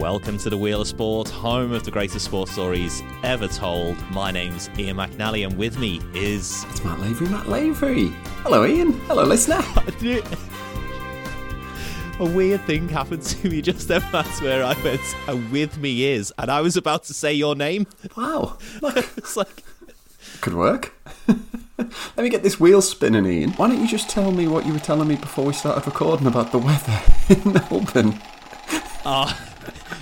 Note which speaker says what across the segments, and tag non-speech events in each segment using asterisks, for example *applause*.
Speaker 1: Welcome to the Wheel of Sport, home of the greatest sports stories ever told. My name's Ian McNally, and with me is.
Speaker 2: It's Matt Lavery, Matt Lavery. Hello, Ian. Hello, listener. *laughs*
Speaker 1: A weird thing happened to me just then, Matt, where I went, and with me is, and I was about to say your name.
Speaker 2: Wow. *laughs*
Speaker 1: it's like.
Speaker 2: Could work. *laughs* Let me get this wheel spinning, Ian. Why don't you just tell me what you were telling me before we started recording about the weather in Melbourne?
Speaker 1: Ah.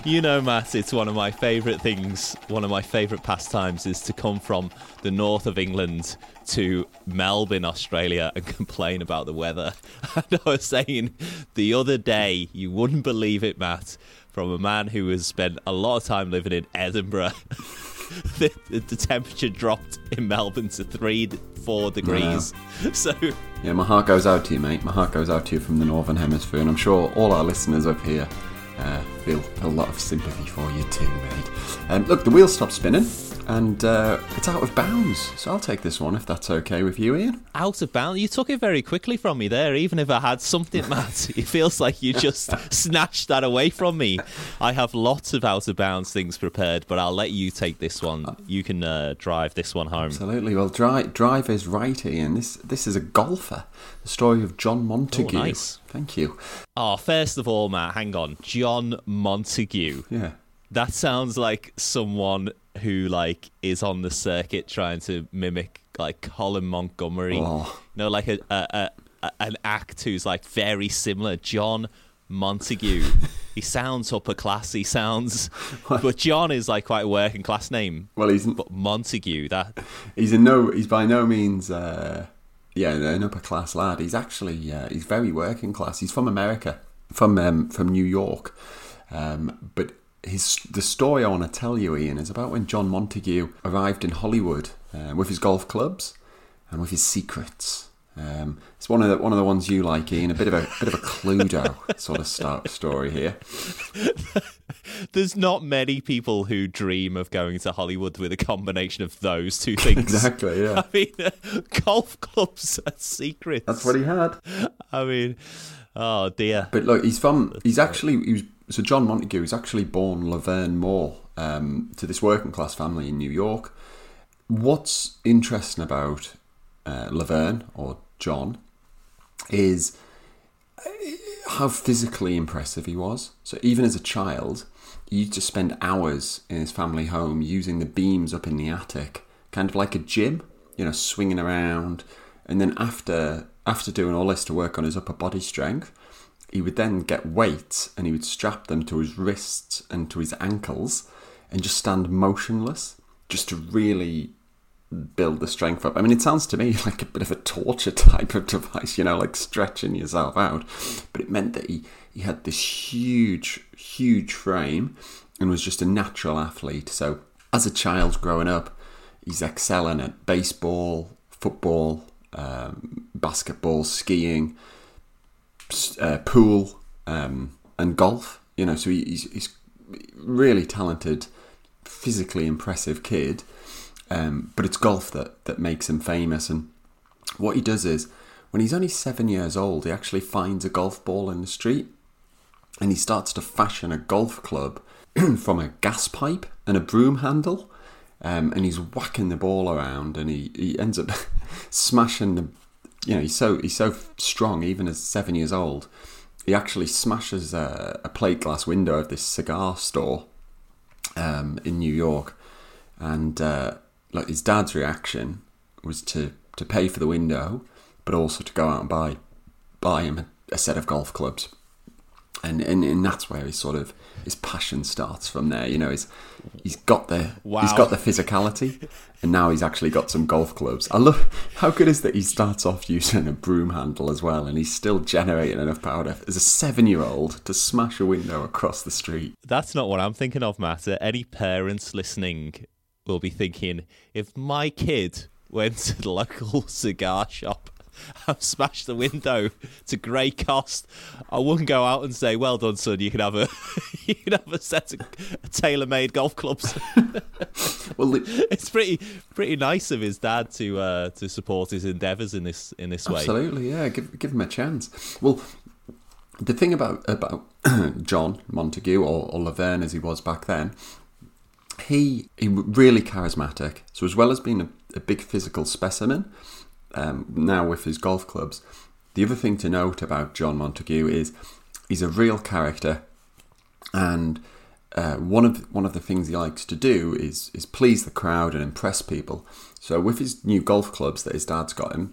Speaker 1: You know, Matt, it's one of my favourite things, one of my favourite pastimes is to come from the north of England to Melbourne, Australia, and *laughs* complain about the weather. *laughs* And I was saying the other day, you wouldn't believe it, Matt, from a man who has spent a lot of time living in Edinburgh. *laughs* the, the, temperature dropped in Melbourne to three, four degrees. Wow. So,
Speaker 2: yeah, my heart goes out to you, mate. My heart goes out to you from the Northern Hemisphere, and I'm sure all our listeners up here uh, feel a lot of sympathy for you too, mate. Um, look, the wheel stopped spinning and uh, it's out of bounds. So I'll take this one if that's okay with you, Ian.
Speaker 1: Out of bounds? You took it very quickly from me there. Even if I had something, *laughs* Matt, it feels like you just *laughs* snatched that away from me. I have lots of out of bounds things prepared, but I'll let you take this one. You can uh, drive this one home.
Speaker 2: Absolutely. Well, drive, drive is right, Ian. This this is a golfer. The story of John Montague.
Speaker 1: Oh, nice.
Speaker 2: Thank you.
Speaker 1: Oh, first of all, Matt, hang on. John Montague.
Speaker 2: Yeah.
Speaker 1: That sounds like someone who like is on the circuit trying to mimic like Colin Montgomerie. Oh. You know, like a, a, a an act who's like very similar. John Montague. *laughs* he sounds upper class. He sounds, *laughs* but John is like quite a working class name.
Speaker 2: Well, he's
Speaker 1: but Montague. That
Speaker 2: he's in no. He's by no means. Uh, yeah, an upper class lad. He's actually uh, he's very working class. He's from America, from um, from New York, um, but his the story I want to tell you, Ian, is about when John Montague arrived in Hollywood uh, with his golf clubs and with his secrets. Um, it's one of the one of the ones you like, Ian. A bit of a bit of a Cluedo *laughs* sort of start story here. *laughs*
Speaker 1: There's not many people who dream of going to Hollywood with a combination of those two things.
Speaker 2: exactly. Yeah. *laughs*
Speaker 1: I mean, uh, golf clubs are secrets.
Speaker 2: That's what he had.
Speaker 1: I mean, oh dear.
Speaker 2: But look, he's from. He's actually he was so John Montague is actually born Laverne Moore um, to this working class family in New York. What's interesting about uh, Laverne or John is uh, how physically impressive he was. So even as a child, he used to spend hours in his family home using the beams up in the attic, kind of like a gym, you know, swinging around. And then after after doing all this to work on his upper body strength, he would then get weights and he would strap them to his wrists and to his ankles and just stand motionless just to really build the strength up. I mean, it sounds to me *laughs* like a bit of a torture type of device, you know, like stretching yourself out. But it meant that he, he had this huge, huge frame and was just a natural athlete. So as a child growing up, he's excelling at baseball, football, um, basketball, skiing uh, pool um, and golf. You know, so he's, he's really talented, physically impressive kid. Um, but it's golf that that makes him famous. And what he does is, when he's only seven years old, he actually finds a golf ball in the street, and he starts to fashion a golf club *clears throat* from a gas pipe and a broom handle. Um, and he's whacking the ball around, and he, he ends up *laughs* smashing the you know, he's so he's so strong, even as seven years old. He actually smashes a, a plate glass window of this cigar store um, in New York, and uh, like his dad's reaction was to to pay for the window, but also to go out and buy buy him a, a set of golf clubs and, and and that's where his sort of his passion starts from there. You know, he's he's got the wow. he's got the physicality, and now he's actually got some golf clubs. I love how good is that he starts off using a broom handle as well, and he's still generating enough power as a seven year old to smash a window across the street.
Speaker 1: That's not what I'm thinking of, Matt. Any parents listening will be thinking if my kid went to the local *laughs* cigar shop *laughs* have smashed the window to great cost. I wouldn't go out and say, "Well done, son. You can have a *laughs* you can have a set of tailor-made golf clubs." well, it's pretty pretty nice of his dad to uh, to support his endeavours in this in this way.
Speaker 2: Absolutely, yeah. Give give him a chance. Well, the thing about about *clears throat* John Montague or, or Laverne as he was back then, he he really charismatic. So as well as being a, a big physical specimen, um, now with his golf clubs, the other thing to note about John Montague is he's a real character, and uh, one of one of the things he likes to do is is please the crowd and impress people. So with his new golf clubs that his dad's got him,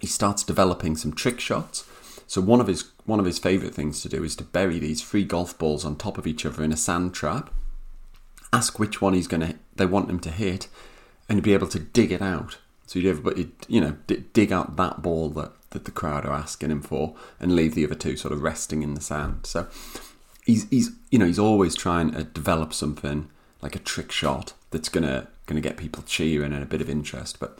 Speaker 2: he starts developing some trick shots. So one of his one of his favourite things to do is to bury these three golf balls on top of each other in a sand trap. Ask which one he's gonna they want him to hit, and be able to dig it out. So you'd everybody you know dig out that ball that that the crowd are asking him for, and leave the other two sort of resting in the sand. So he's he's you know he's always trying to develop something like a trick shot that's gonna gonna get people cheering and a bit of interest, but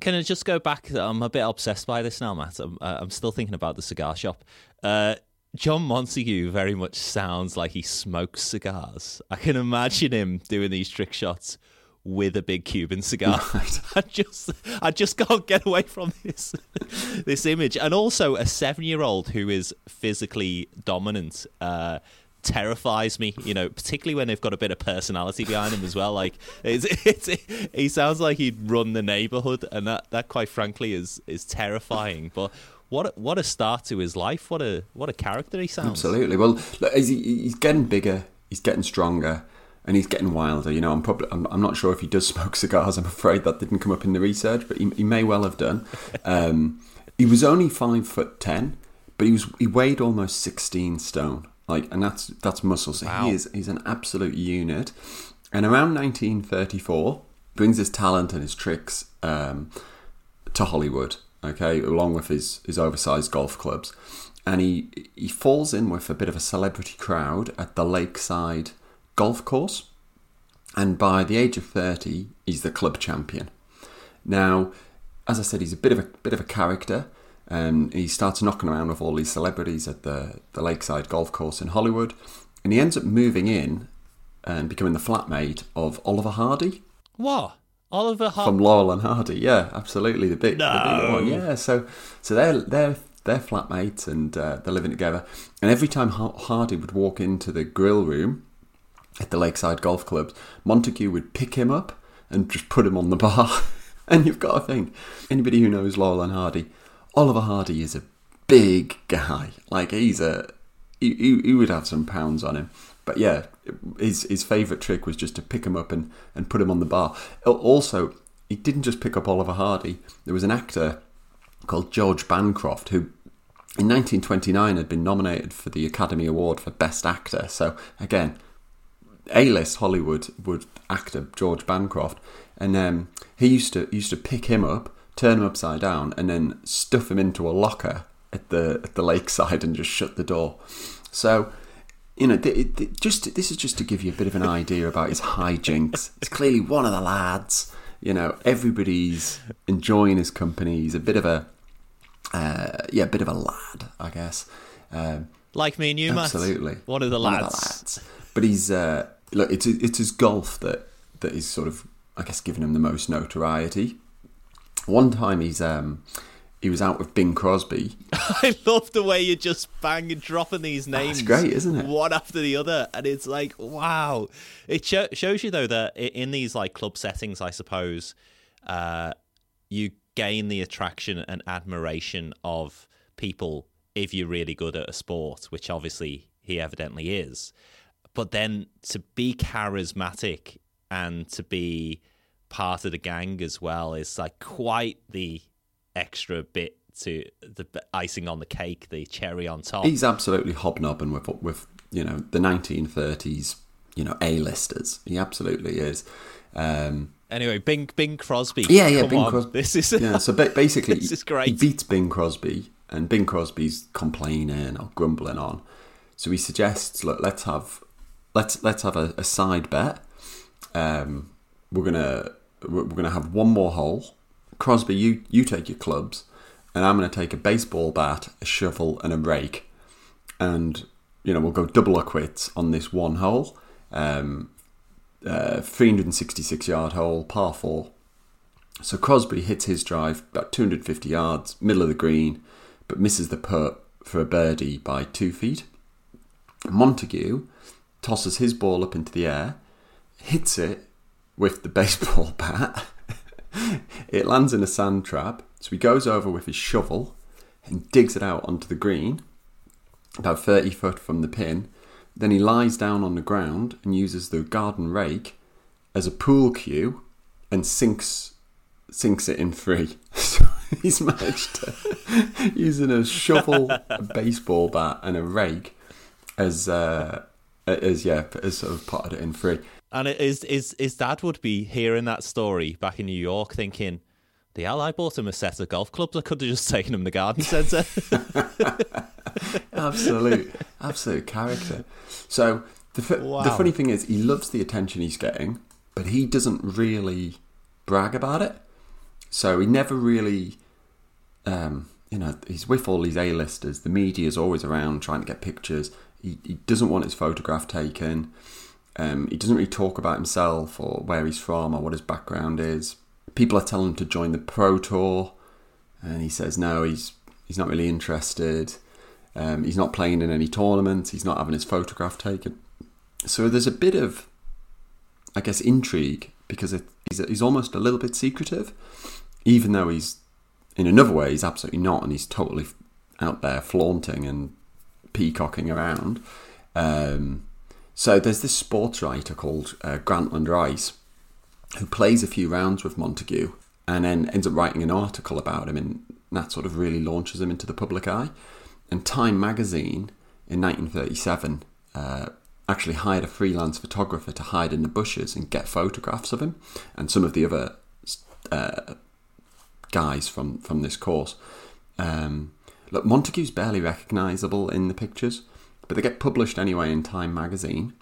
Speaker 1: can I just go back? I'm a bit obsessed by this now, Matt. I'm, uh, I'm still thinking about the cigar shop. Uh, John Montague very much sounds like he smokes cigars. I can imagine him doing these trick shots with a big Cuban cigar. Right. *laughs* I just, I just can't get away from this, *laughs* this image. And also a seven-year-old who is physically dominant. Uh, terrifies me. You know, particularly when they've got a bit of personality behind him as well. Like, it's, *laughs* it's, it, he sounds like he'd run the neighborhood, and that, that quite frankly is is terrifying. But what a, what a start to his life! What a what a character he sounds.
Speaker 2: Absolutely. Well, he's getting bigger. He's getting stronger. And he's getting wilder. You know, I'm probably I'm, I'm, not sure if he does *laughs* smoke cigars. I'm afraid that didn't come up in the research, but he, he may well have done. *laughs* Um, he was only five foot ten, but he was he weighed almost sixteen stone. Like, and that's that's muscle. So wow. he is he's an absolute unit. And around 1934, brings his talent and his tricks um, to Hollywood. Okay, along with his his oversized golf clubs, and he he falls in with a bit of a celebrity crowd at the Lakeside Golf Course. And by the age of 30, he's the club champion. Now, as I said, he's a bit of a bit of a character. And he starts knocking around with all these celebrities at the, the Lakeside Golf Course in Hollywood. And he ends up moving in and becoming the flatmate of Oliver Hardy.
Speaker 1: What? Oliver
Speaker 2: Hardy? From Laurel and Hardy, yeah, absolutely. The big, no. the big one, yeah. So, so they're, they're, they're flatmates and uh, they're living together. And every time Hardy would walk into the grill room at the Lakeside Golf Club, Montague would pick him up and just put him on the bar. *laughs* and you've got to think, anybody who knows Laurel and Hardy, Oliver Hardy is a big guy. Like he's a he, he, he would have some pounds on him. But yeah, his his favourite trick was just to pick him up and, and put him on the bar. Also, he didn't just pick up Oliver Hardy. There was an actor called George Bancroft who in 1929 had been nominated for the Academy Award for Best Actor. So again, A-list Hollywood would actor George Bancroft, and um, he used to used to pick him up turn him upside down, and then stuff him into a locker at the at the lakeside and just shut the door. So, you know, th- th- just this is just to give you a bit of an idea about his hijinks. He's clearly one of the lads. You know, everybody's enjoying his company. He's a bit of a uh, yeah, a bit of a lad, I guess. Um,
Speaker 1: like me and you,
Speaker 2: absolutely,
Speaker 1: Matt. one of the lads. One of the lads.
Speaker 2: But he's uh, look, it's it's his golf that that is sort of, I guess, giving him the most notoriety. One time he's um, he was out with Bing Crosby. *laughs*
Speaker 1: I love the way you're just banging, dropping these names.
Speaker 2: It's great, isn't it?
Speaker 1: One after the other, and it's like, wow. It sh- shows you though that in these like club settings, I suppose, uh, you gain the attraction and admiration of people if you're really good at a sport, which obviously he evidently is. But then to be charismatic and to be part of the gang as well is like quite the extra bit to the icing on the cake, the cherry on top.
Speaker 2: He's absolutely hobnobbing with with you know the 1930s, you know A-listers. He absolutely is. Um,
Speaker 1: anyway, Bing Bing Crosby.
Speaker 2: Yeah, yeah, Bing Crosby. This is
Speaker 1: yeah.
Speaker 2: So basically, *laughs*
Speaker 1: this is great.
Speaker 2: He beats Bing Crosby, and Bing Crosby's complaining or grumbling on. So he suggests, look, let's have let's let's have a, a side bet. Um, we're gonna we're going to have one more hole. Crosby, you, you take your clubs, and I'm going to take a baseball bat, a shovel, and a rake. And, you know, we'll go double or quits on this one hole. Um, uh, 366 yard hole, par four. So Crosby hits his drive about 250 yards, middle of the green, but misses the putt for a birdie by two feet. Montague tosses his ball up into the air, hits it with the *laughs* baseball bat. *laughs* it lands in a sand trap, so he goes over with his shovel and digs it out onto the green, about 30 foot from the pin. Then he lies down on the ground and uses the garden rake as a pool cue and sinks sinks it in three. *laughs* So he's managed to *laughs* using a shovel, a baseball bat, and a rake as uh, as yeah, as sort of potted it in three.
Speaker 1: And it is is his dad would be hearing that story back in New York, thinking, "The hell, I bought him a set of golf clubs. I could have just *laughs* taken him the garden centre." *laughs*
Speaker 2: absolute, absolute character. So the
Speaker 1: Wow.
Speaker 2: the funny thing is, he loves the attention he's getting, but he doesn't really brag about it. So he never really, um, you know, he's with all these A-listers. The media's always around trying to get pictures. He, he doesn't want his photograph taken. Um, he doesn't really talk about himself or where he's from or what his background is. People are telling him to join the pro tour, and he says no. He's he's not really interested. Um, he's not playing in any tournaments. He's not having his photograph taken. So there's a bit of, I guess, intrigue because it, he's he's almost a little bit secretive, even though he's in another way he's absolutely not, and he's totally out there flaunting and peacocking around. Um, so there's this sports writer called uh, Grantland Rice who plays a few rounds with Montague and then ends up writing an article about him, and that sort of really launches him into the public eye. And Time magazine in 1937 uh, actually hired a freelance photographer to hide in the bushes and get photographs of him and some of the other uh, guys from, from this course. Um, look, Montague's barely recognisable in the pictures, but they get published anyway in Time magazine,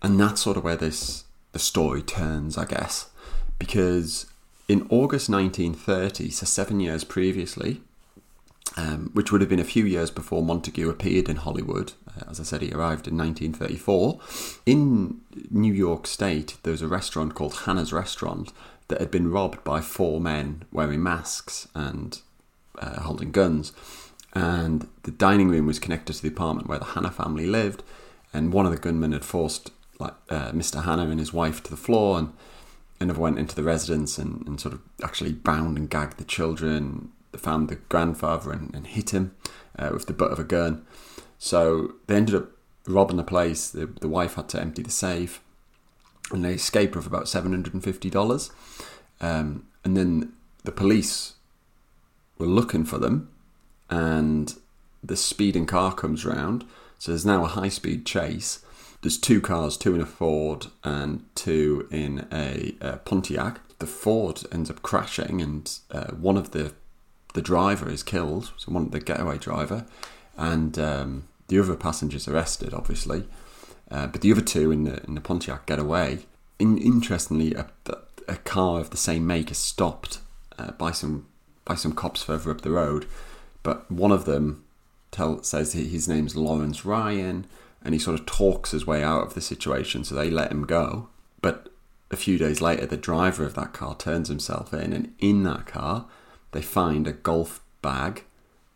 Speaker 2: and that's sort of where this the story turns, I guess, because in August 1930, so seven years previously, um, which would have been a few years before Montague appeared in Hollywood. Uh, as I said, he arrived in 1934. In New York State, there was a restaurant called Hannah's Restaurant that had been robbed by four men wearing masks and uh, holding guns. And the dining room was connected to the apartment where the Hannah family lived. And one of the gunmen had forced like uh, Mr. Hannah and his wife to the floor, and another went into the residence and, and sort of actually bound and gagged the children. Found the grandfather and, and hit him uh, with the butt of a gun. So they ended up robbing the place. The, the wife had to empty the safe, and they escaped with about seven hundred and fifty dollars. Um, and then the police were looking for them, and the speeding car comes round. So there's now a high speed chase. There's two cars, two in a Ford and two in a, uh Pontiac. The Ford ends up crashing, and uh, one of the the driver is killed. So one of the getaway driver, and um, the other passengers arrested, obviously. Uh, but the other two in the in the Pontiac get away. In, interestingly, a, a car of the same make is stopped uh, by some by some cops further up the road, but one of them tell says his name's Lawrence Ryan, and he sort of talks his way out of the situation, so they let him go. But a few days later, the driver of that car turns himself in, and in that car, they find a golf bag,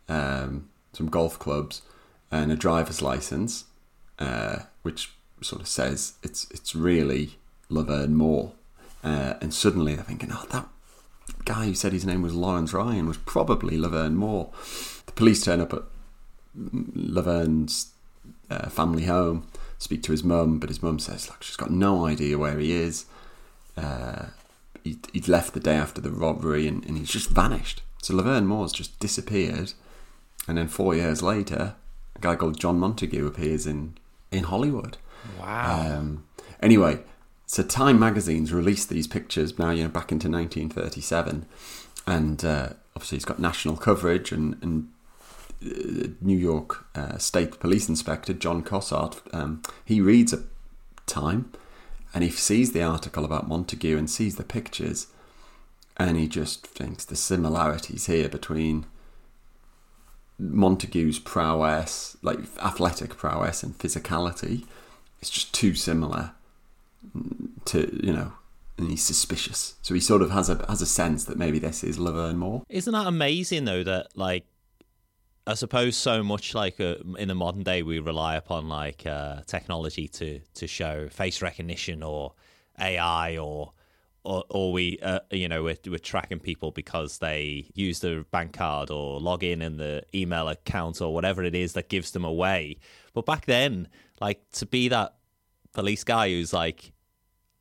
Speaker 2: um, some golf clubs, and a driver's license, uh, which sort of says it's it's really Laverne Moore. Uh, and suddenly they're thinking, oh, that guy who said his name was Lawrence Ryan was probably Laverne Moore. The police turn up at Laverne's uh, family home, speak to his mum, but his mum says, look, she's got no idea where he is. Uh, he, he'd left the day after the robbery and, and he's just vanished. So Laverne Moore's just disappeared. And then four years later, a guy called John Montague appears in, in Hollywood.
Speaker 1: Wow.
Speaker 2: Um, anyway, so Time magazine's released these pictures now, you know, back into 1937, and uh, obviously it's got national coverage. And, and uh, New York uh, State Police Inspector John Cossart, um, he reads a Time, and he sees the article about Montague and sees the pictures, and he just thinks the similarities here between Montague's prowess, like athletic prowess and physicality, it's just too similar to you know, and he's suspicious. So he sort of has a has a sense that maybe this is Laverne Moore.
Speaker 1: Isn't that amazing though that like I suppose so much like uh, in the modern day, we rely upon like uh, technology to to show face recognition or AI or or, or we uh, you know we're, we're tracking people because they use their bank card or log in in the email account or whatever it is that gives them away. But back then, like to be that police guy who's like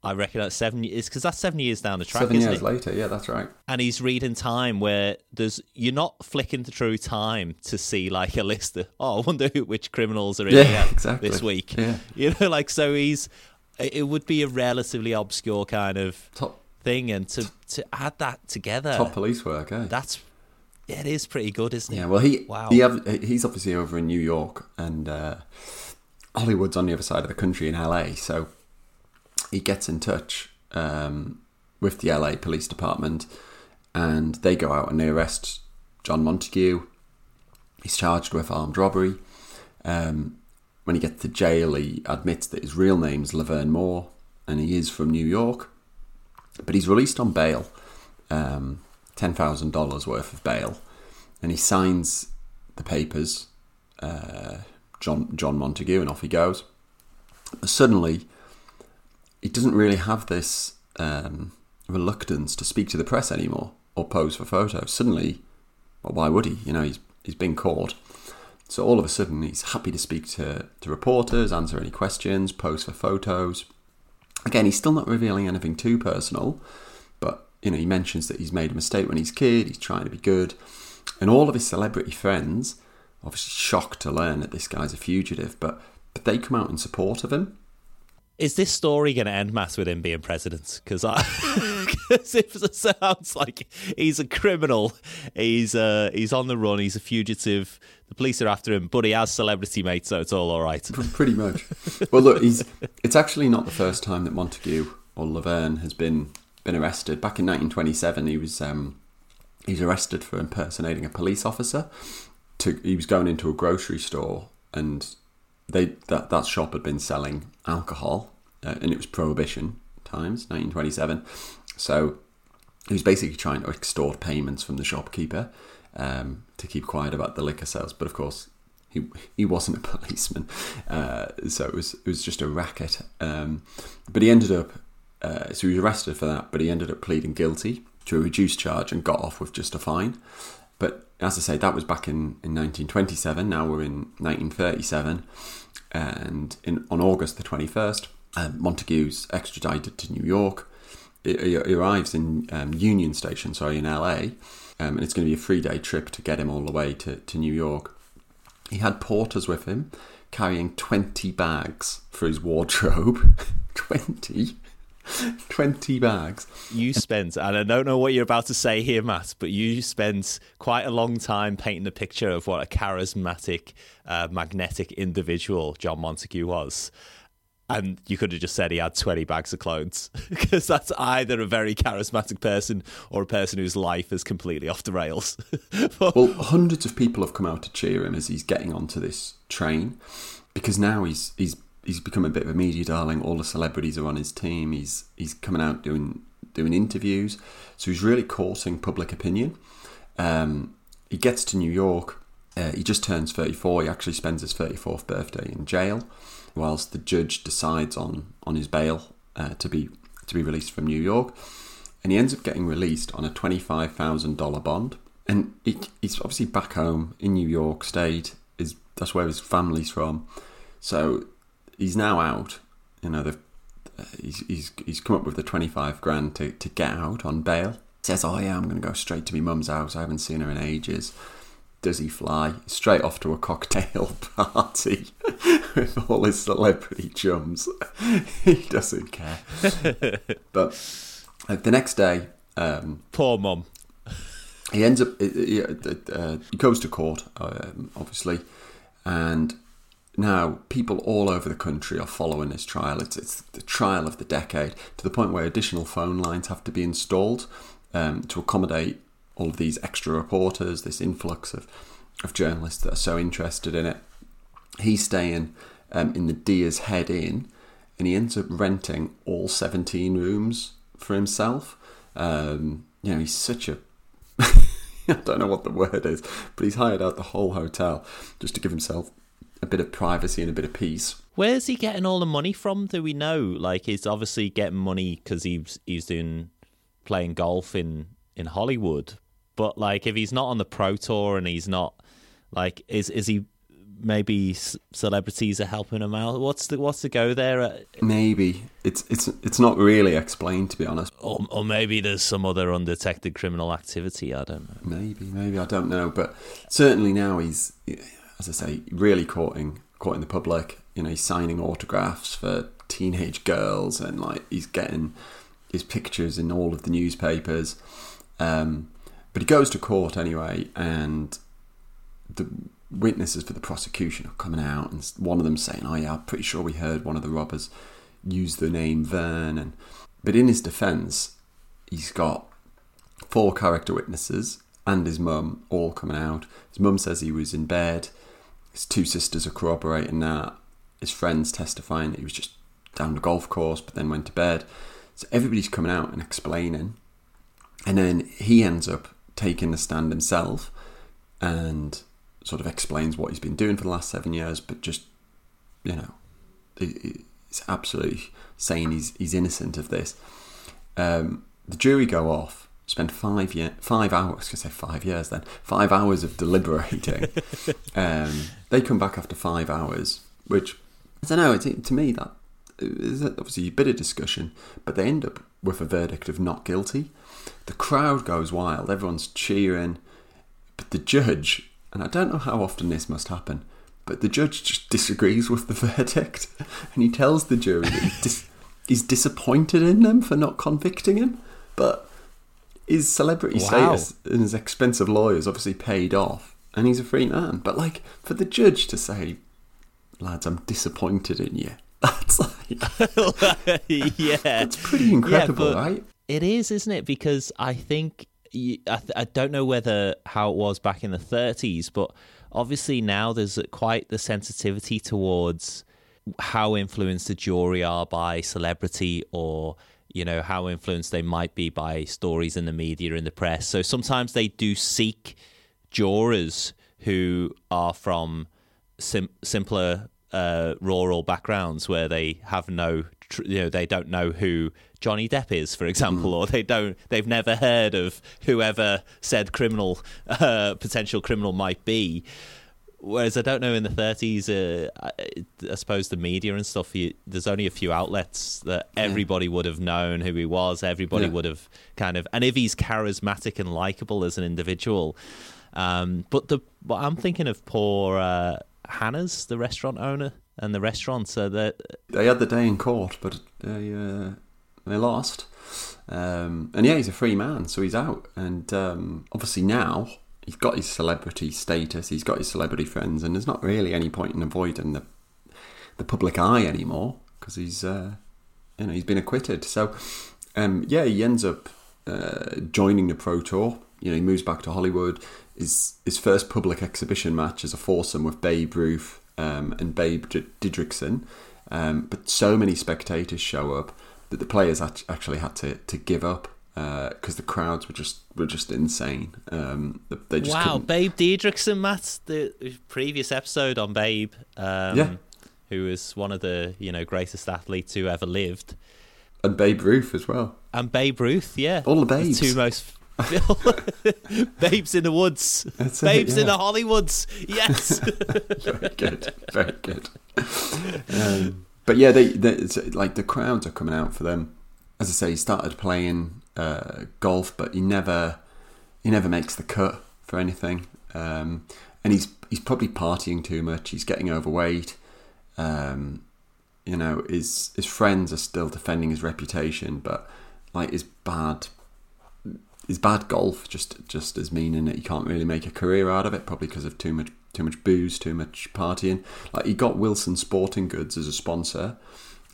Speaker 1: I reckon that's seven years because that's seven years down the track.
Speaker 2: Seven years
Speaker 1: it?
Speaker 2: later, yeah, that's right.
Speaker 1: And he's reading time where there's you're not flicking through time to see like a list of oh I wonder who, which criminals are in
Speaker 2: Yeah, *laughs*
Speaker 1: here
Speaker 2: exactly.
Speaker 1: this week.
Speaker 2: Yeah.
Speaker 1: You know, like so he's it would be a relatively obscure kind of
Speaker 2: Top
Speaker 1: thing, and to to add that together,
Speaker 2: top police work, eh?
Speaker 1: that's yeah, it is pretty good, isn't it?
Speaker 2: Yeah, well, he
Speaker 1: Wow.
Speaker 2: he he's obviously over in New York, and uh, Hollywood's on the other side of the country in LA. So he gets in touch um, with the LA Police Department, and they go out and they arrest John Montague. He's charged with armed robbery. Um, when he gets to jail, he admits that his real name's Laverne Moore, and he is from New York. But he's released on bail, um, ten thousand dollars worth of bail, and he signs the papers. Uh, John John Montague, and off he goes. Suddenly, he doesn't really have this um, reluctance to speak to the press anymore or pose for photos. Suddenly, well, why would he? You know, he's he's been caught. So all of a sudden, he's happy to speak to, to reporters, answer any questions, pose for photos. Again, he's still not revealing anything too personal, but you know, he mentions that he's made a mistake when he's a kid. He's trying to be good, and all of his celebrity friends, obviously shocked to learn that this guy's a fugitive, but but they come out in support of him.
Speaker 1: Is this story going to end, Matt, with him being president? Because I, *laughs* because it sounds like he's a criminal. He's uh, he's on the run. He's a fugitive. The police are after him, but he has celebrity mates, so it's all all right.
Speaker 2: Pretty much. well, look, he's. It's actually not the first time that Montague or Laverne has been been arrested. Back in 1927, he was um, he's arrested for impersonating a police officer. To he was going into a grocery store and they that that shop had been selling alcohol uh, and it was prohibition times 1927. So he was basically trying to extort payments from the shopkeeper um, to keep quiet about the liquor sales. But of course, he he wasn't a policeman, uh, so it was it was just a racket. Um, but he ended up uh, so he was arrested for that, but he ended up pleading guilty to a reduced charge and got off with just a fine. But as I say, that was back in, in 1927. Now we're in 1937, and in on August the 21st, um, Montague's extradited to New York. He, he arrives in um, Union Station, sorry, in LA, um, and it's going to be a three day trip to get him all the way to, to New York. He had porters with him carrying 20 bags for his wardrobe. *laughs* 20? *laughs* 20 bags.
Speaker 1: You spent, and I don't know what you're about to say here, Matt, but you spent quite a long time painting a picture of what a charismatic, uh, magnetic individual John Montague was. And you could have just said he had 20 bags of clothes *laughs* because that's either a very charismatic person or a person whose life is completely off the rails. *laughs*
Speaker 2: Well, hundreds of people have come out to cheer him as he's getting onto this train because now he's he's he's become a bit of a media darling. All the celebrities are on his team. He's he's coming out doing doing interviews, so he's really courting public opinion. Um, he gets to New York. Uh, he just turns 34. He actually spends his 34th birthday in jail, whilst the judge decides on on his bail uh, to be to be released from New York, and he ends up getting released on a twenty five thousand dollar bond. And he, he's obviously back home in New York State. Is that's where his family's from, so he's now out. You know, the, uh, he's, he's he's come up with the twenty five grand to, to get out on bail. Says, "Oh yeah, I'm going to go straight to my mum's house. I haven't seen her in ages." Does he fly straight off to a cocktail *laughs* party *laughs* with all his celebrity chums? *laughs* he doesn't care. but uh, the next day, um,
Speaker 1: Poor mum.
Speaker 2: he ends up he, uh, he goes to court um, obviously and now people all over the country are following this trial. It's, it's the trial of the decade to the point where additional phone lines have to be installed um, to accommodate all of these extra reporters this influx of, of journalists that are so interested in it. He's staying um, in the Deer's Head Inn and he ends up renting all 17 rooms for himself. Um, you know he's such a *laughs* I don't know what the word is, but he's hired out the whole hotel just to give himself a bit of privacy and a bit of peace.
Speaker 1: Where's he getting all the money from? Do we know? Like, he's obviously getting money because he's he's doing playing golf in in Hollywood. But like, if he's not on the pro tour and he's not like, is is he maybe celebrities are helping him out? What's the what's the go there?
Speaker 2: Maybe it's it's it's not really explained to be honest.
Speaker 1: Or or maybe there's some other undetected criminal activity. I don't know.
Speaker 2: Maybe maybe I don't know, but certainly now he's as I say really courting courting the public. You know, he's signing autographs for teenage girls and like he's getting his pictures in all of the newspapers. Um, but he goes to court anyway, and the witnesses for the prosecution are coming out, and one of them saying, "Oh yeah, I'm pretty sure we heard one of the robbers use the name Vern." And but in his defence, he's got four character witnesses and his mum all coming out. His mum says he was in bed. His two sisters are corroborating that. His friends testifying that he was just down the golf course, but then went to bed. So everybody's coming out and explaining, and then he ends up taking the stand himself and sort of explains what he's been doing for the last seven years, but just, you know, it's absolutely saying he's, he's innocent of this. Um, the jury go off, spend five year, five hours, I say five years then, five hours of deliberating. *laughs* um, they come back after five hours, which, I don't know, it, to me that is obviously a bit of discussion, but they end up with a verdict of not guilty. The crowd goes wild, everyone's cheering, but the judge and I don't know how often this must happen, but the judge just disagrees with the *laughs* verdict, and he tells the jury that he's, dis- he's disappointed in them for not convicting him, but his celebrity wow. status and his expensive lawyers obviously paid off, and he's a free man. But like for the judge to say, "Lads, I'm disappointed in you," *laughs* that's like, *laughs*
Speaker 1: yeah,
Speaker 2: it's pretty incredible, yeah, right?
Speaker 1: It is, isn't it? Because I think I, I don't know whether how it was back in the 30s, but obviously now there's quite the sensitivity towards how influenced the jury are by celebrity or you know how influenced they might be by stories in the media in the press so sometimes they do seek jurors who are from sim- simpler uh, rural backgrounds where they have no you know they don't know who Johnny Depp is, for example, mm. or they don't they've never heard of whoever said criminal *laughs* uh, potential criminal might be. Whereas I don't know in the 30s, uh, I, I, suppose the media and stuff, you, there's only a few outlets that everybody yeah. would have known who he was. Everybody yeah. would have kind of, and if he's charismatic and likable as an individual. Um, but the, but I'm thinking of poor uh, Hannah's, the restaurant owner and the restaurant. So that
Speaker 2: they had the day in court, but they uh, they lost. Um, and yeah, he's a free man, so he's out. And um, obviously now he's got his celebrity status, he's got his celebrity friends, and there's not really any point in avoiding the the public eye anymore because he's uh, you know he's been acquitted. So um, yeah, he ends up uh, joining the Pro Tour. You know, he moves back to Hollywood. His his first public exhibition match is a foursome with Babe Ruth um, and Babe Didrikson. Um, but so many spectators show up that the players actually had to, to give up because uh, the crowds were just were just insane. Um, they just
Speaker 1: wow,
Speaker 2: couldn't...
Speaker 1: Babe Didrikson, Matt, the previous episode on Babe, um,
Speaker 2: yeah.
Speaker 1: who was one of the you know greatest athletes who ever lived,
Speaker 2: and Babe Ruth as well,
Speaker 1: and Babe Ruth, yeah,
Speaker 2: all the babes,
Speaker 1: the two most *laughs* *laughs* Babes in the woods. That's Babes it, yeah. in the Hollywoods. Yes. *laughs*
Speaker 2: very good. Very good. Um, but yeah, they, they like the crowds are coming out for them. As I say, he started playing uh, golf, but he never he never makes the cut for anything. Um, and he's he's probably partying too much. He's getting overweight. Um, you know, his his friends are still defending his reputation, but like his bad is bad golf just just as meaning that you can't really make a career out of it, probably because of too much too much booze, too much partying. Like he got Wilson Sporting Goods as a sponsor,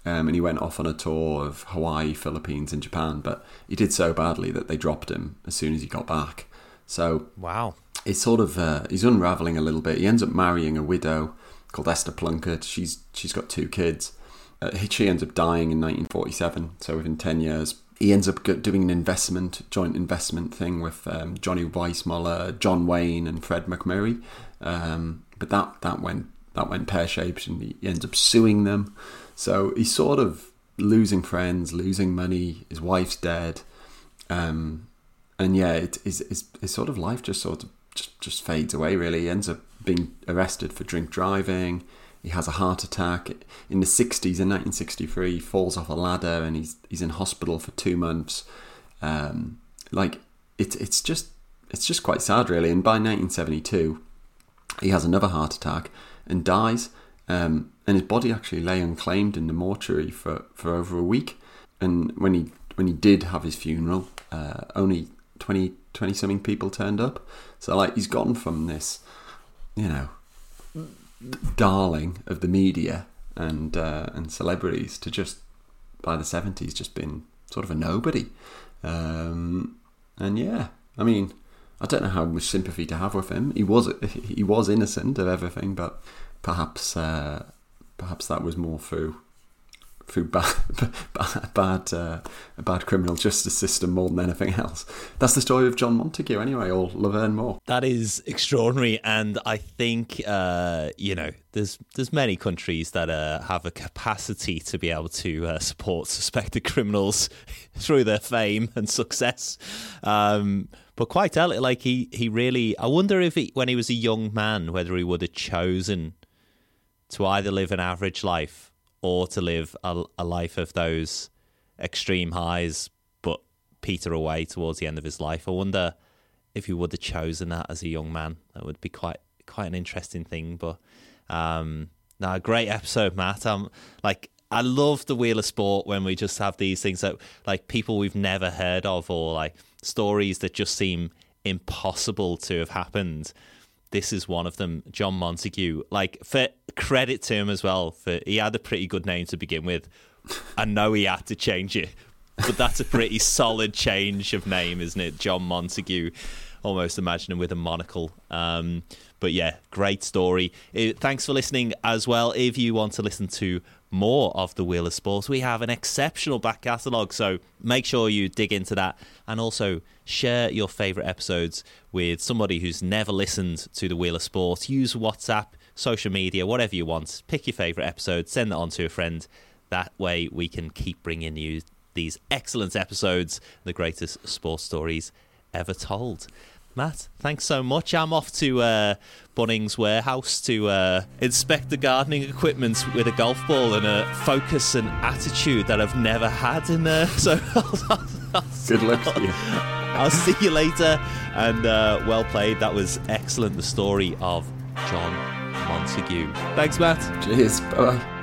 Speaker 2: um, and he went off on a tour of Hawaii, Philippines, and Japan. But he did so badly that they dropped him as soon as he got back. So
Speaker 1: wow,
Speaker 2: it's sort of uh, he's unraveling a little bit. He ends up marrying a widow called Esther Plunkett. She's she's got two kids. Uh, she ends up dying in 1947. So within 10 years, he ends up doing an investment, joint investment thing with um, Johnny Weissmuller, John Wayne, and Fred MacMurray. Um, but that that went that went pear shaped, and he ends up suing them. So he's sort of losing friends, losing money. His wife's dead, um, and yeah, it, his, his his sort of life just sort of just just fades away. Really, he ends up being arrested for drink driving. He has a heart attack in the 60s. In 1963, he falls off a ladder and he's he's in hospital for two months. Um, like it's it's just it's just quite sad, really. And by 1972, he has another heart attack and dies. Um, and his body actually lay unclaimed in the mortuary for, for over a week. And when he when he did have his funeral, uh, only 20, 20 something people turned up. So like he's gone from this, you know, darling of the media and uh, and celebrities to just by the seventies just been sort of a nobody. Um, and yeah, I mean, I don't know how much sympathy to have with him. He was *laughs* he was innocent of everything, but perhaps uh, perhaps that was more through through bad *laughs* bad uh, a bad criminal justice system more than anything else. That's the story of John Montague, anyway, or Laverne Moore.
Speaker 1: That is extraordinary, and I think uh, you know there's there's many countries that uh, have a capacity to be able to uh, support suspected criminals *laughs* through their fame and success. Um, but quite like he he really, I wonder if he, when he was a young man, whether he would have chosen to either live an average life or to live a, a life of those extreme highs but peter away towards the end of his life. I wonder if he would have chosen that as a young man. That would be quite quite an interesting thing. But um, no, great episode, Matt. Um, like I love the Wheel of Sport when we just have these things that like people we've never heard of or like stories that just seem impossible to have happened this is one of them. John Montague. Like for credit to him as well. For he had a pretty good name to begin with. I know he had to change it, but that's a pretty *laughs* solid change of name, isn't it? John Montague. Almost imagine him with a monocle. Um, but yeah, great story. It, thanks for listening as well. If you want to listen to more of the Wheel of Sports, we have an exceptional back catalogue. So make sure you dig into that and also share your favourite episodes with somebody who's never listened to the Wheel of Sports. Use WhatsApp, social media, whatever you want. Pick your favourite episode, send it on to a friend. That way we can keep bringing you these excellent episodes, the greatest sports stories ever told. Matt, thanks so much. I'm off to uh, Bunnings Warehouse to uh, inspect the gardening equipment with a golf ball and a focus and attitude that I've never had in there. *laughs* So,
Speaker 2: good luck to you. *laughs*
Speaker 1: I'll see you later. And uh, well played. That was excellent. The story of John Montague. Thanks, Matt.
Speaker 2: Cheers. Bye.